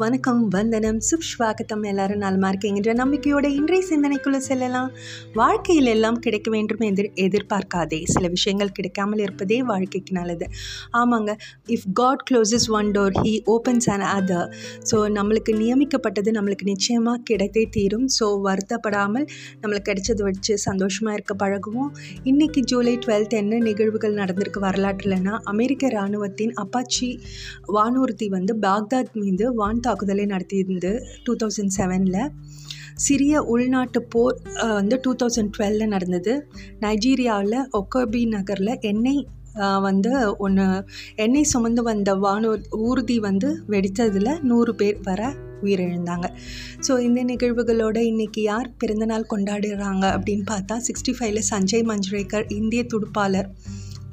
வணக்கம் வந்தனம் சுப்ஸ்வாகத்தம் எல்லாரும் நலமா இருக்கீங்கன்ற நம்பிக்கையோட இன்றைய சிந்தனைக்குள்ளே செல்லலாம். வாழ்க்கையில் எல்லாம் கிடைக்க வேண்டும் என்று எதிர்பார்க்காதே. சில விஷயங்கள் கிடைக்காமல் இருப்பதே வாழ்க்கைக்கு நல்லது. ஆமாங்க if God closes one door he opens another so நம்மளுக்கு நியமிக்கப்பட்டது நம்மளுக்கு நிச்சயமாக கிடைத்தே தீரும். ஸோ வருத்தப்படாமல் நம்மளுக்கு கிடைச்சதை வச்சு சந்தோஷமாக இருக்க பழகுவோம். இன்றைக்கி ஜூலை டுவெல்த் என்ன நிகழ்வுகள் நடந்திருக்கு வரலாற்றுலனா அமெரிக்க இராணுவத்தின் அப்பாச்சி வானூர்தி வந்து பாக்தாத் மீது வான் தாக்குதலை நடத்தியிருந்து டூ தௌசண்ட் செவனில் சிறிய உள்நாட்டு போர் வந்து டூ தௌசண்ட் டுவெலில் நடந்தது. நைஜீரியாவில் ஒக்கோபி நகரில் எண்ணெய் வந்து ஒன்று எண்ணெய் சுமந்து வந்த வானூர் ஊர்தி வந்து வெடித்ததில் நூறு பேர் வர உயிரிழந்தாங்க. ஸோ இந்த நிகழ்வுகளோட இன்றைக்கி யார் பிறந்தநாள் கொண்டாடுறாங்க அப்படின்னு பார்த்தா சிக்ஸ்டி ஃபைவ்ல சஞ்சய் மஞ்சுரேக்கர் இந்திய துடுப்பாளர்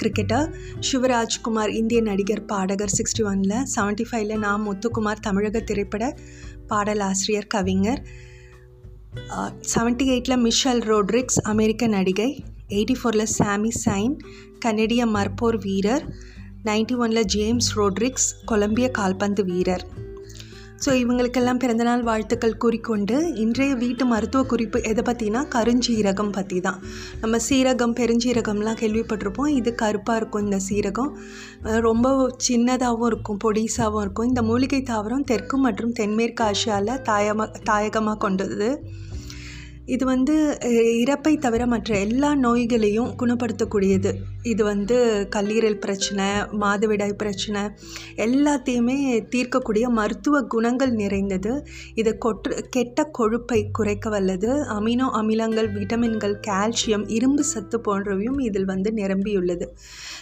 கிரிக்கெட்டர் சிவராஜ்குமார் இந்திய நடிகர் பாடகர் சிக்ஸ்டி ஒனில் செவன்ட்டி ஃபைவ்ல நான் முத்துக்குமார் தமிழக திரைப்பட பாடலாசிரியர் கவிஞர் செவன்ட்டி எயிட்டில் மிஷல் ரோட்ரிக்ஸ் அமெரிக்க நடிகை எயிட்டி ஃபோரில் சாமி சைன் கனடிய மற்போர் வீரர் நைன்டி ஒனில் ஜேம்ஸ் ரோட்ரிக்ஸ் கொலம்பிய கால்பந்து வீரர். ஸோ இவங்களுக்கெல்லாம் பிறந்தநாள் வாழ்த்துக்கள் கூறிக்கொண்டு இன்றைய வீட்டு மருத்துவ குறிப்பு எதை பற்றினா கருஞ்சீரகம் பற்றி தான் நம்ம சீரகம் பெருஞ்சீரகம்லாம் கேள்விப்பட்டிருப்போம். இது கருப்பாக இருக்கும் இந்த சீரகம். ரொம்ப சின்னதாகவும் இருக்கும் பொடிசாகவும் இருக்கும். இந்த மூலிகை தாவரம் தெற்கு மற்றும் தென்மேற்கு ஆசியாவில் தாயமாக தாயகமாக கொண்டது. இது வந்து இறப்பை தவிர மற்ற எல்லா நோய்களையும் குணப்படுத்தக்கூடியது. இது வந்து கல்லீரல் பிரச்சனை மாதவிடாய் பிரச்சனை எல்லாத்தையுமே தீர்க்கக்கூடிய மருத்துவ குணங்கள் நிறைந்தது. இது கொற்று கெட்ட கொழுப்பை குறைக்க வல்லது. அமினோ அமிலங்கள் விட்டமின்கள் கால்சியம் இரும்பு சத்து போன்றவையும் இதில் வந்து நிரம்பியுள்ளது.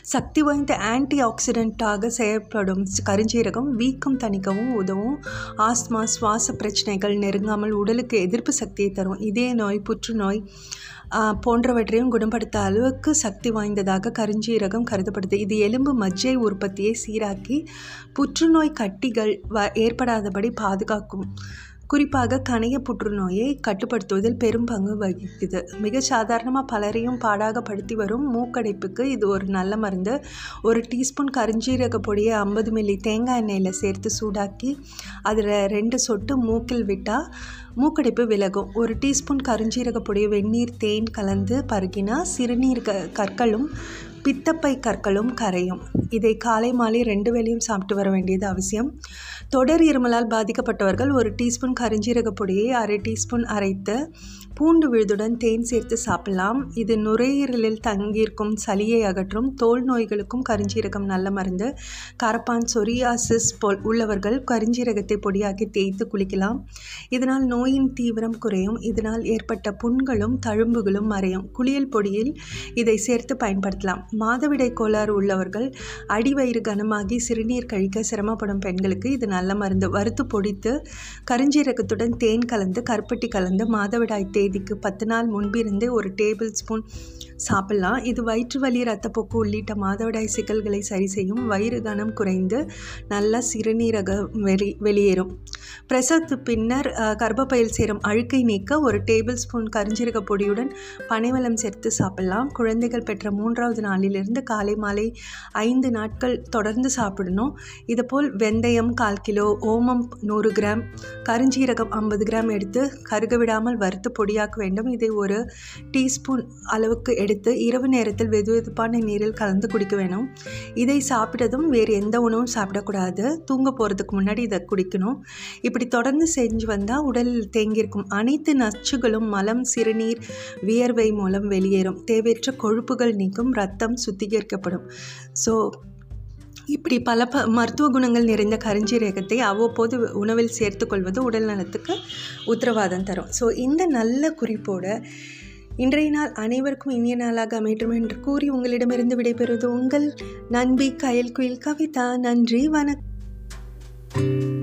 சக்தி வாய்ந்த ஆன்டி ஆக்சிடெண்ட்டாக செயல்படும் கருஞ்சீரகம் வீக்கம் தணிக்கவும் உதவும். ஆஸ்மா சுவாச பிரச்சனைகள் நெருங்காமல் உடலுக்கு எதிர்ப்பு சக்தியை தரும். இதே இதய நோய் புற்றுநோய் போன்றவற்றையும் குணப்படுத்த அளவுக்கு சக்தி வாய்ந்ததாக கருஞ்சீரகம் கருதப்படுது. இது எலும்பு மஜ்ஜை உற்பத்தியை சீராக்கி புற்றுநோய் கட்டிகள் வ ஏற்படாதபடி பாதுகாக்கும். குறிப்பாக கணைய புற்றுநோயை கட்டுப்படுத்துவதில் பெரும் பங்கு வகிக்குது. மிக சாதாரணமாக பலரையும் பாடாக படுத்தி வரும் மூக்கடைப்புக்கு இது ஒரு நல்ல மருந்து. ஒரு டீஸ்பூன் கருஞ்சீரக பொடியை ஐம்பது மில்லி தேங்காய் எண்ணெயில் சேர்த்து சூடாக்கி அதில் ரெண்டு சொட்டு மூக்கில் விட்டால் மூக்கடைப்பு விலகும். ஒரு டீஸ்பூன் கருஞ்சீரக பொடியை வெந்நீர் தேன் கலந்து பருகினா சிறுநீர் க கற்களும் பித்தப்பை கற்களும் கரையும். இதை காலை மாலை ரெண்டு வேளையும் சாப்பிட்டு வர வேண்டியது அவசியம். தொடர் இருமலால் பாதிக்கப்பட்டவர்கள் ஒரு டீஸ்பூன் கரிஞ்சீரக பொடியை அரை டீஸ்பூன் அரைத்து பூண்டு விழுதுடன் தேன் சேர்த்து சாப்பிடலாம். இது நுரையீரலில் தங்கியிருக்கும் சளியை அகற்றும் தோல் நோய்களுக்கும் கரிஞ்சீரகம் நல்ல மருந்து. கரப்பான் சொரியாசிஸ் போல் உள்ளவர்கள் கரிஞ்சீரகத்தை பொடியாக்கி தேய்த்து குளிக்கலாம். இதனால் நோயின் தீவிரம் குறையும். இதனால் ஏற்பட்ட புண்களும் தழும்புகளும் மறையும். குளியல் பொடியில் இதை சேர்த்து பயன்படுத்தலாம். மாதவிடாய் கோளாறு உள்ளவர்கள் அடிவயிறு கனமாகி சிறுநீர் கழிக்க சிரமப்படும் பெண்களுக்கு இது நல்ல மருந்து. வறுத்து பொடித்து கருஞ்சீரகத்துடன் தேன் கலந்து கருப்பட்டி கலந்து மாதவிடாய் தேதிக்கு பத்து நாள் முன்பிருந்தே ஒரு டேபிள் ஸ்பூன் சாப்பிடலாம். இது வயிற்று வலி ரத்தப்போக்கு உள்ளிட்ட மாதவிடாய் சிக்கல்களை சரி செய்யும். வயிறு கனம் குறைந்து நல்லா சிறுநீரகம் வெளி வெளியேறும். பிரசவத்து பின்னர் அஹ், கர்ப்பப்பையில் சேரும் அழுக்கை நீக்க ஒரு டேபிள் ஸ்பூன் கருஞ்சீரக பொடியுடன் பனைவளம் சேர்த்து சாப்பிடலாம். குழந்தைகள் பெற்ற மூன்றாவது நாள் காலையிலேருந்து காலை மாலை ஐந்து நாட்கள் தொடர்ந்து சாப்பிடணும். இதுபோல் வெந்தயம் கால் கிலோ ஓமம் நூறு கிராம் கருஞ்சீரகம் ஐம்பது கிராம் எடுத்து கருக விடாமல் வறுத்து பொடியாக்க வேண்டும். இதை ஒரு டீஸ்பூன் அளவுக்கு எடுத்து இரவு நேரத்தில் வெது வெதுப்பான நீரில் கலந்து குடிக்க வேணும். இதை சாப்பிட்டதும் வேறு எந்த உணவும் சாப்பிடக்கூடாது. தூங்க போகிறதுக்கு முன்னாடி இதை குடிக்கணும். இப்படி தொடர்ந்து செஞ்சு வந்தால் உடலில் தேங்கியிருக்கும் அனைத்து நச்சுகளும் மலம் சிறுநீர் வியர்வை மூலம் வெளியேறும். தேவையற்ற கொழுப்புகள் நீக்கும் ரத்தம் சுத்திகரிக்கப்படும். ஸோ இப்படி பல ப மருத்துவ குணங்கள் நிறைந்த கரிஞ்சீரகத்தை அவ்வப்போது உணவில் சேர்த்துக்கொள்வது உடல் நலத்துக்கு உத்தரவாதம் தரும். ஸோ இந்த நல்ல குறிப்போடு இன்றைய நாள் அனைவருக்கும் இனிய நாளாக அமையட்டும் என்று கூறி உங்களிடமிருந்து விடைபெறுவது உங்கள் நண்பி கயல் குயில் கவிதா. நன்றி வணக்கம்.